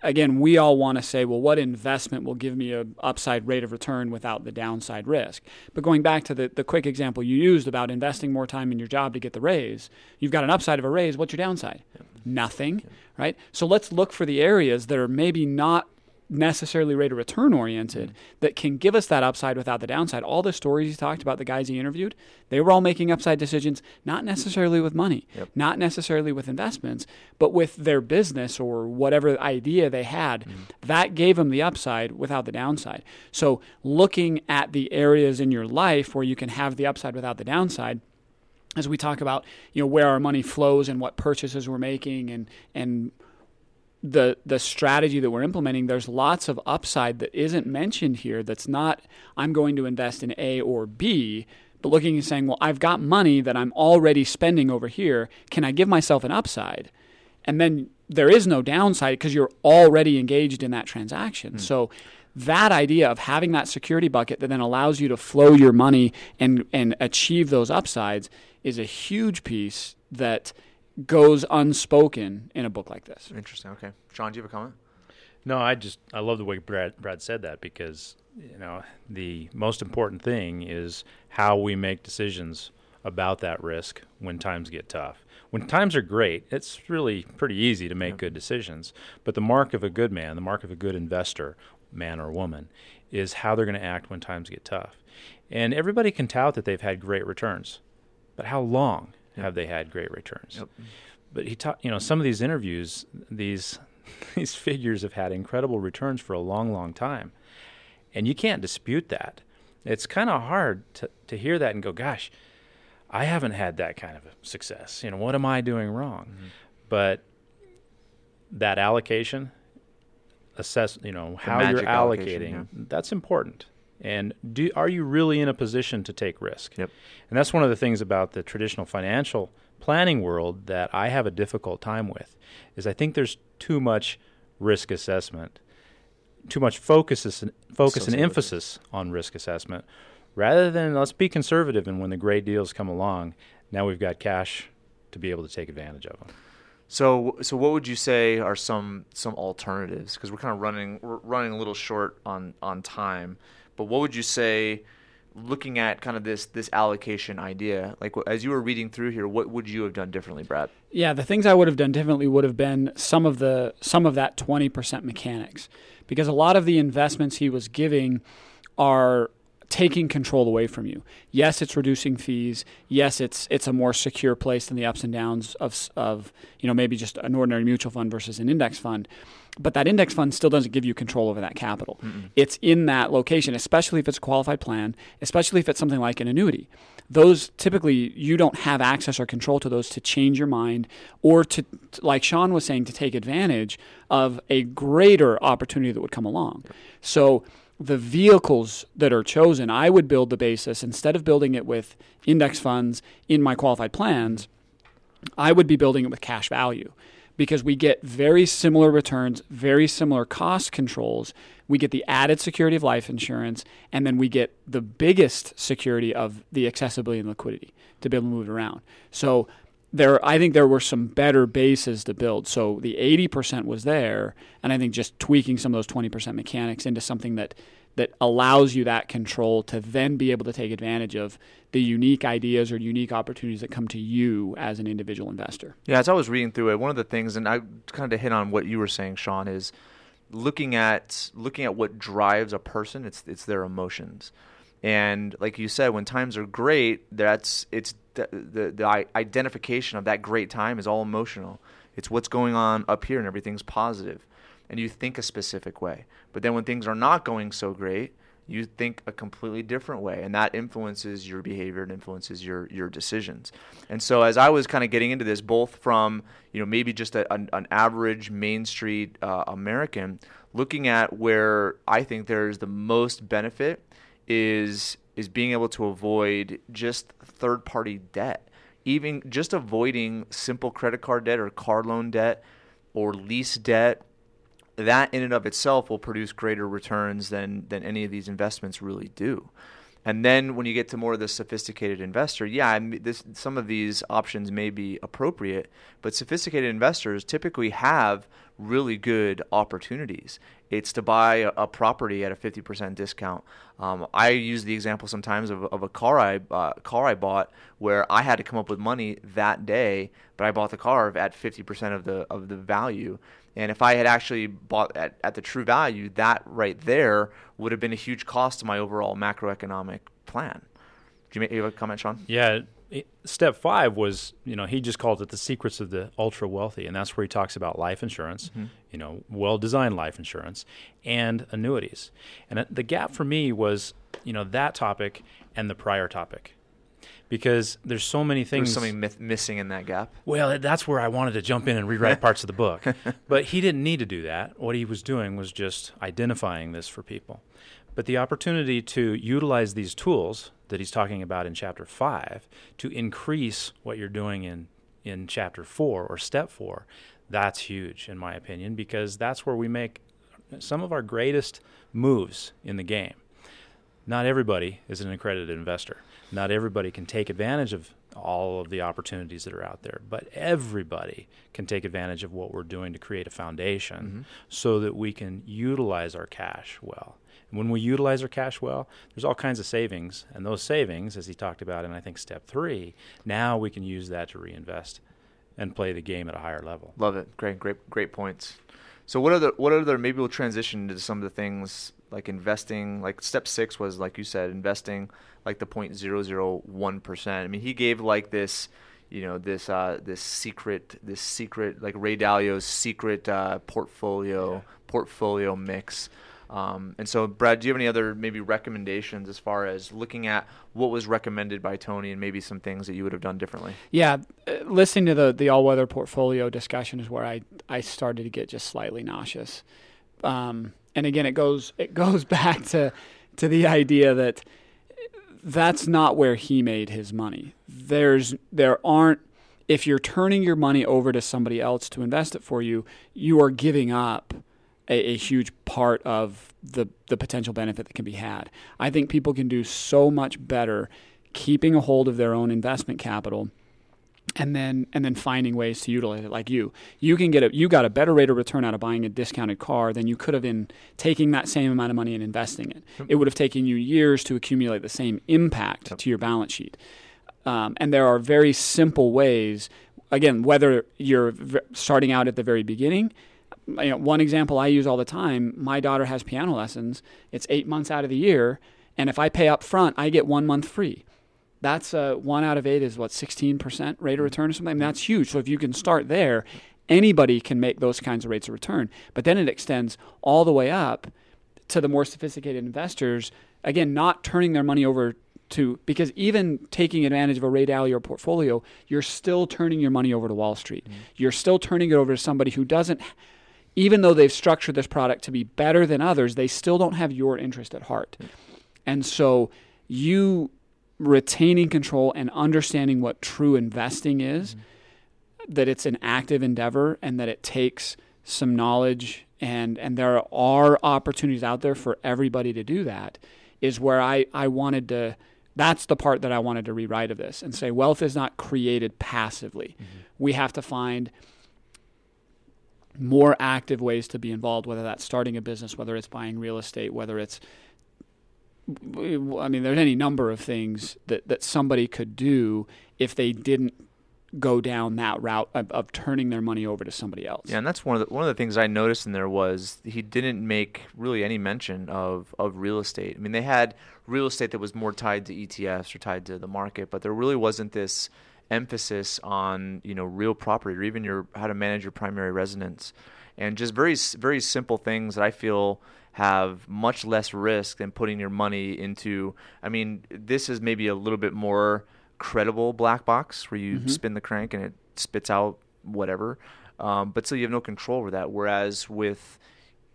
Again, we all want to say, well, what investment will give me an upside rate of return without the downside risk? But going back to the, the quick example you used about investing more time in your job to get the raise, you've got an upside of a raise. What's your downside? Nothing, right? So let's look for the areas that are maybe not necessarily rate of return oriented mm-hmm. that can give us that upside without the downside. All the stories he talked about, the guys he interviewed, they were all making upside decisions, not necessarily with money, Yep. not necessarily with investments, but with their business or whatever idea they had. Mm-hmm. That gave them the upside without the downside. So looking at the areas in your life where you can have the upside without the downside as we talk about you know where our money flows and what purchases we're making and and the the strategy that we're implementing there's lots of upside that isn't mentioned here that's not I'm going to invest in A or B but looking and saying well I've got money that I'm already spending over here. Can I give myself an upside? And then there is no downside because you're already engaged in that transaction. Hmm. So that idea of having that security bucket that then allows you to flow your money and and achieve those upsides is a huge piece that goes unspoken in a book like this. Interesting. Okay, Sean, do you have a comment? No, I just I love the way Brad Brad said that because you know the most important thing is how we make decisions about that risk when times get tough. When times are great, it's really pretty easy to make good decisions. But the mark of a good man, the mark of a good investor, man or woman, is how they're going to act when times get tough. And everybody can tout that they've had great returns, but how long have they had great returns? Yep. But he taught, you know, some of these interviews, these these figures have had incredible returns for a long, long time, and you can't dispute that. It's kind of hard to to hear that and go, "Gosh, I haven't had that kind of success. You know, what am I doing wrong?" But that allocation, assess, you know, how you're allocating, yeah. that's important. And do are you really in a position to take risk? Yep. And that's one of the things about the traditional financial planning world that I have a difficult time with is I think there's too much risk assessment, too much focus focus and Associated with it. emphasis on risk assessment rather than let's be conservative and when the great deals come along, now we've got cash to be able to take advantage of them. So, so what would you say are some some alternatives? Because we're kind of running we're running a little short on on time. But what would you say, looking at kind of this this allocation idea? Like as you were reading through here, what would you have done differently, Brad? Yeah, the things I would have done differently would have been some of the some of that 20% mechanics because a lot of the investments he was giving are taking control away from you. Yes, it's reducing fees. Yes, it's it's a more secure place than the ups and downs of of you know maybe just an ordinary mutual fund versus an index fund. But that index fund still doesn't give you control over that capital. Mm-mm. It's in that location, especially if it's a qualified plan, especially if it's something like an annuity. Those typically you don't have access or control to those to change your mind or to, like Sean was saying, to take advantage of a greater opportunity that would come along. So the vehicles that are chosen, I would build the basis instead of building it with index funds in my qualified plans, I would be building it with cash value because we get very similar returns, very similar cost controls. We get the added security of life insurance, and then we get the biggest security of the accessibility and liquidity to be able to move it around. So there I think there were some better bases to build. So the 80% was there, and I think just tweaking some of those 20% mechanics into something that that allows you that control to then be able to take advantage of the unique ideas or unique opportunities that come to you as an individual investor. Yeah, as I was reading through it, one of the things, and I kind of hit on what you were saying, Sean, is looking at looking at what drives a person. It's it's their emotions. And like you said, when times are great, that's it's the, the, the identification of that great time is all emotional. It's what's going on up here, and everything's positive, and you think a specific way. But then when things are not going so great, you think a completely different way, and that influences your behavior and influences your your decisions. And so, as I was kind of getting into this, both from you know maybe just a, an, an average Main Street uh, American, looking at where I think there's the most benefit is is being able to avoid just third party debt. Even just avoiding simple credit card debt or car loan debt or lease debt, that in and of itself will produce greater returns than than any of these investments really do. And then when you get to more of the sophisticated investor, yeah, this, some of these options may be appropriate, but sophisticated investors typically have really good opportunities. It's to buy a, a property at a 50% discount. Um, I use the example sometimes of, of a car I uh, car I bought where I had to come up with money that day, but I bought the car at 50% of the of the value. And if I had actually bought at, at the true value, that right there would have been a huge cost to my overall macroeconomic plan. Do you make a comment, Sean? Yeah. Step five was, you know, he just called it the secrets of the ultra wealthy, and that's where he talks about life insurance, mm-hmm. you know, well-designed life insurance, and annuities. And the gap for me was, you know, that topic and the prior topic because there's so many things. There's something myth- missing in that gap. Well, that's where I wanted to jump in and rewrite parts of the book. But he didn't need to do that. What he was doing was just identifying this for people. But the opportunity to utilize these tools that he's talking about in chapter five to increase what you're doing in, in chapter four or step four, that's huge, in my opinion, because that's where we make some of our greatest moves in the game. Not everybody is an accredited investor not everybody can take advantage of all of the opportunities that are out there, but everybody can take advantage of what we're doing to create a foundation mm-hmm. so that we can utilize our cash well. And when we utilize our cash well, there's all kinds of savings, and those savings, as he talked about in I think step three, now we can use that to reinvest and play the game at a higher level. Love it. Great, great, great points. So what the what are the maybe we'll transition to some of the things like investing. Like step six was like you said, investing like the point zero zero one percent. I mean, he gave like this, you know, this uh, this secret, this secret like Ray Dalio's secret uh, portfolio yeah. portfolio mix. Um, and so, Brad, do you have any other maybe recommendations as far as looking at what was recommended by Tony and maybe some things that you would have done differently? Yeah, uh, listening to the the all weather portfolio discussion is where I I started to get just slightly nauseous. Um, and again, it goes it goes back to to the idea that that's not where he made his money. There's there aren't if you're turning your money over to somebody else to invest it for you, you are giving up a, a, huge part of the the potential benefit that can be had. I think people can do so much better keeping a hold of their own investment capital and then and then finding ways to utilize it like you you can get a you got a better rate of return out of buying a discounted car than you could have in taking that same amount of money and investing it yep. it would have taken you years to accumulate the same impact yep. to your balance sheet um, and there are very simple ways again whether you're starting out at the very beginning you know, one example I use all the time my daughter has piano lessons it's eight months out of the year And if I pay up front, I get one month free. That's uh, one out of eight is what, 16% rate of return or something? I mean, that's huge. So if you can start there, anybody can make those kinds of rates of return. But then it extends all the way up to the more sophisticated investors, again, not turning their money over to because even taking advantage of a Ray or portfolio, you're still turning your money over to Wall Street. Mm-hmm. You're still turning it over to somebody who doesn't even though they've structured this product to be better than others, they still don't have your interest at heart. Mm-hmm. And so you retaining control and understanding what true investing is, mm-hmm. that it's an active endeavor and that it takes some knowledge and and there are opportunities out there for everybody to do that is where I, I wanted to that's the part that I wanted to rewrite of this and say wealth is not created passively. Mm-hmm. We have to find more active ways to be involved, whether that's starting a business, whether it's buying real estate, whether it's I mean, there's any number of things that, that somebody could do if they didn't go down that route of, of, turning their money over to somebody else. Yeah, and that's one of the one of the things I noticed in there was he didn't make really any mention of of real estate. I mean, they had real estate that was more tied to ETFs or tied to the market, but there really wasn't this emphasis on you know real property or even your how to manage your primary residence, and just very very simple things that I feel have much less risk than putting your money into. I mean, this is maybe a little bit more credible black box where you mm-hmm. spin the crank and it spits out whatever. Um, but still, you have no control over that. Whereas with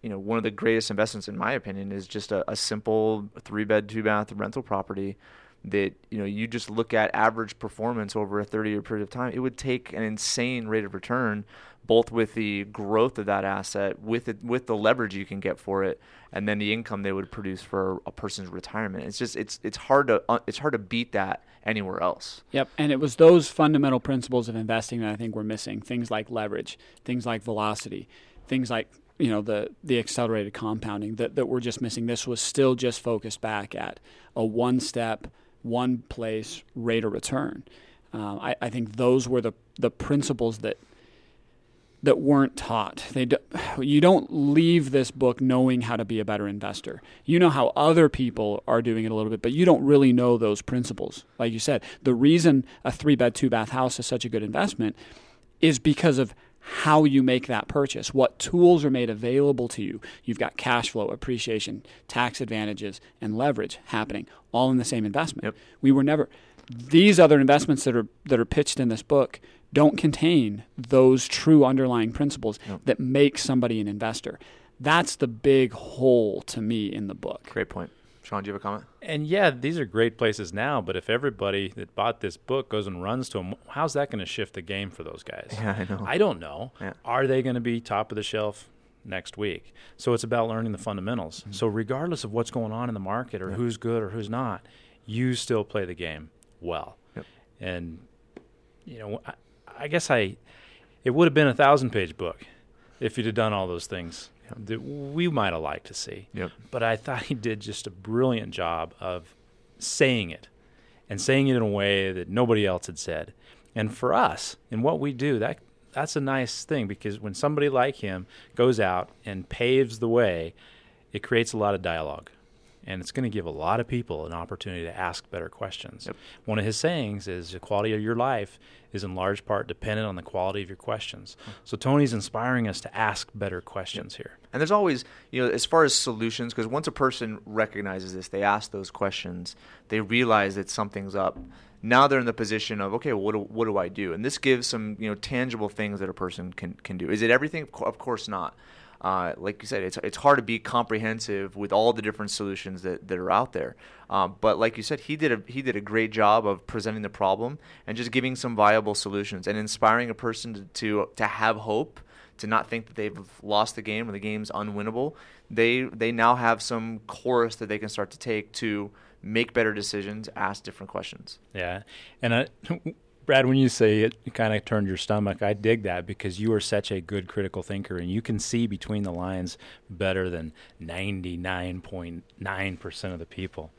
you know one of the greatest investments in my opinion is just a, a simple three bed two bath rental property that you know you just look at average performance over a 30 year period of time it would take an insane rate of return both with the growth of that asset with it with the leverage you can get for it and then the income they would produce for a person's retirement it's just it's it's hard to uh, it's hard to beat that anywhere else. Yep, and it was those fundamental principles of investing that I think we're missing. Things like leverage, things like velocity, things like you know the the accelerated compounding that that we're just missing. This was still just focused back at a one step, one place rate of return. Uh, I, I think those were the the principles that that weren't taught. They do, you don't leave this book knowing how to be a better investor. You know how other people are doing it a little bit, but you don't really know those principles. Like you said, the reason a three bed, two bath house is such a good investment is because of how you make that purchase, what tools are made available to you. You've got cash flow, appreciation, tax advantages, and leverage happening all in the same investment. Yep. We were never these other investments that are that are pitched in this book don't contain those true underlying principles yep. that make somebody an investor. That's the big hole to me in the book. Great point. Sean, do you have a comment? And yeah, these are great places now, but if everybody that bought this book goes and runs to them, how's that going to shift the game for those guys? Yeah, I know. I don't know. Yeah. Are they going to be top of the shelf next week? So it's about learning the fundamentals. Mm-hmm. So regardless of what's going on in the market or who's good or who's not, you still play the game well. Yep. And you know, I guess I it would have been a thousand page book if you'd have done all those things that we might have liked to see. Yep. But I thought he did just a brilliant job of saying it and saying it in a way that nobody else had said. And for us, in what we do, that that's a nice thing because when somebody like him goes out and paves the way, it creates a lot of dialogue and it's going to give a lot of people an opportunity to ask better questions. Yep. One of his sayings is the quality of your life is in large part dependent on the quality of your questions. Mm-hmm. So Tony's inspiring us to ask better questions yep. here. And there's always, you know, as far as solutions, because once a person recognizes this, they ask those questions, they realize that something's up. Now they're in the position of, okay, what do, what do I do? And this gives some, you know, tangible things that a person can, can do. Is it everything? Of course not uh, like you said, it's it's hard to be comprehensive with all the different solutions that, that are out there. Um, but like you said, he did a he did a great job of presenting the problem and just giving some viable solutions and inspiring a person to to, to have hope, to not think that they've lost the game or the game's unwinnable. They they now have some course that they can start to take to make better decisions, ask different questions. Yeah, and I, Brad, when you say it, it kind of turned your stomach, I dig that because you are such a good critical thinker and you can see between the lines better than 99.9% of the people.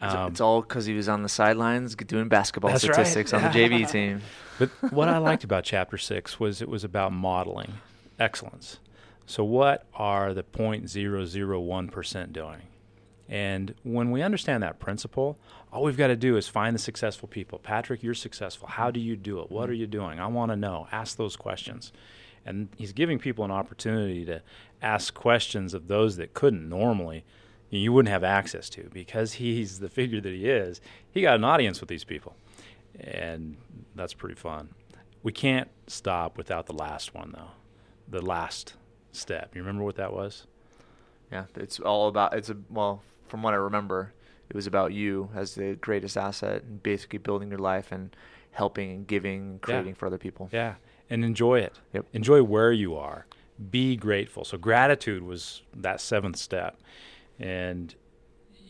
Um, it's all because he was on the sidelines doing basketball statistics right. on the JV team. But what I liked about chapter six was it was about modeling excellence. So, what are the 0.001% doing? And when we understand that principle, all we've got to do is find the successful people. Patrick, you're successful. How do you do it? What are you doing? I want to know. Ask those questions. And he's giving people an opportunity to ask questions of those that couldn't normally, you wouldn't have access to because he's the figure that he is. He got an audience with these people. And that's pretty fun. We can't stop without the last one, though. The last step. You remember what that was? Yeah, it's all about. It's a well, from what I remember, it was about you as the greatest asset and basically building your life and helping and giving, and creating Yeah. for other people. Yeah, and enjoy it. Yep. Enjoy where you are. Be grateful. So gratitude was that seventh step, and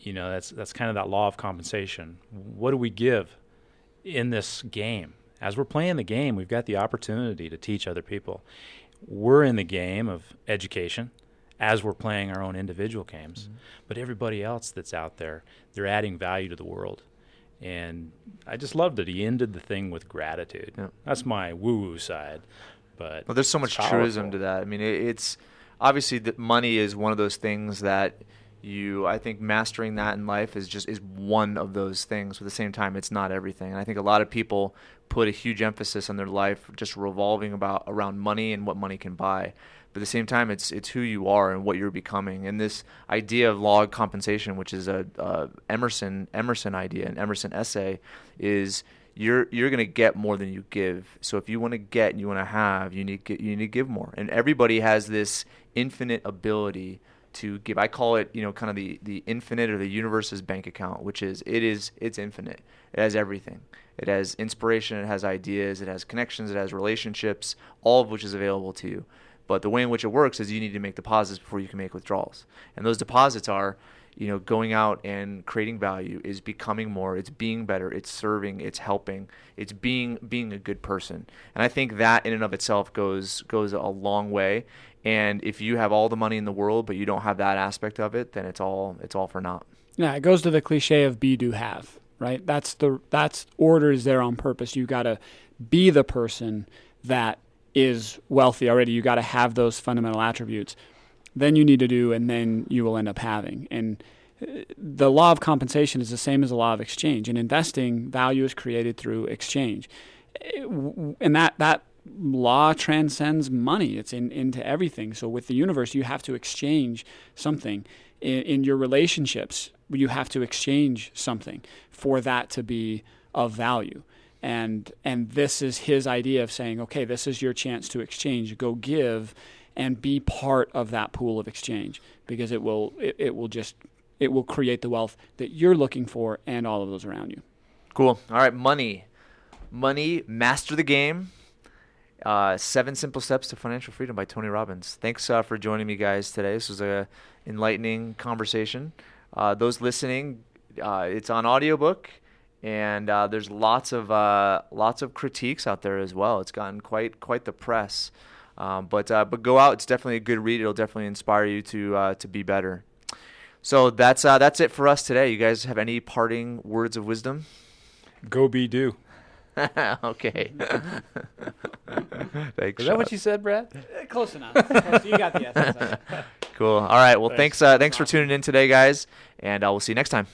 you know that's that's kind of that law of compensation. What do we give in this game? As we're playing the game, we've got the opportunity to teach other people. We're in the game of education as we're playing our own individual games, mm-hmm. but everybody else that's out there, they're adding value to the world. And I just loved that he ended the thing with gratitude. Yeah. That's my woo-woo side. But Well, there's so much truism to that. I mean, it, it's obviously that money is one of those things that you. I think mastering that in life is just is one of those things. But at the same time, it's not everything. And I think a lot of people put a huge emphasis on their life just revolving about around money and what money can buy. But at the same time, it's it's who you are and what you're becoming. And this idea of log compensation, which is a, a Emerson Emerson idea, an Emerson essay, is you're you're gonna get more than you give. So if you want to get and you want to have, you need you need to give more. And everybody has this infinite ability to give. I call it you know kind of the the infinite or the universe's bank account, which is it is it's infinite. It has everything. It has inspiration. It has ideas. It has connections. It has relationships. All of which is available to you. But the way in which it works is you need to make deposits before you can make withdrawals. And those deposits are, you know, going out and creating value is becoming more, it's being better, it's serving, it's helping, it's being being a good person. And I think that in and of itself goes goes a long way. And if you have all the money in the world but you don't have that aspect of it, then it's all it's all for naught. Yeah, it goes to the cliche of be do have, right? That's the that's order is there on purpose. You got to be the person that is wealthy already. You got to have those fundamental attributes. Then you need to do, and then you will end up having. And uh, the law of compensation is the same as the law of exchange. In investing, value is created through exchange, and that that law transcends money. It's in into everything. So with the universe, you have to exchange something. In, in your relationships, you have to exchange something for that to be of value. And and this is his idea of saying, okay, this is your chance to exchange. Go give and be part of that pool of exchange because it will it, it will just it will create the wealth that you're looking for and all of those around you. Cool. All right, money. Money, master the game. Uh, Seven Simple Steps to Financial Freedom by Tony Robbins. Thanks uh, for joining me, guys, today. This was a enlightening conversation. Uh, those listening, uh, it's on audiobook, and uh, there's lots of uh, lots of critiques out there as well. It's gotten quite quite the press, um, but uh, but go out. It's definitely a good read. It'll definitely inspire you to uh, to be better. So that's uh, that's it for us today. You guys have any parting words of wisdom? Go be do. okay. Thanks. Is that what you said, Brad? Close enough. you got the essence. Cool. All right. Well, Thanks. thanks. Uh, thanks for tuning in today, guys, and uh, we'll see you next time.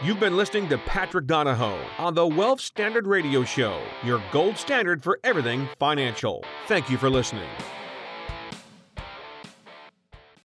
You've been listening to Patrick Donohoe on the Wealth Standard Radio Show, your gold standard for everything financial. Thank you for listening.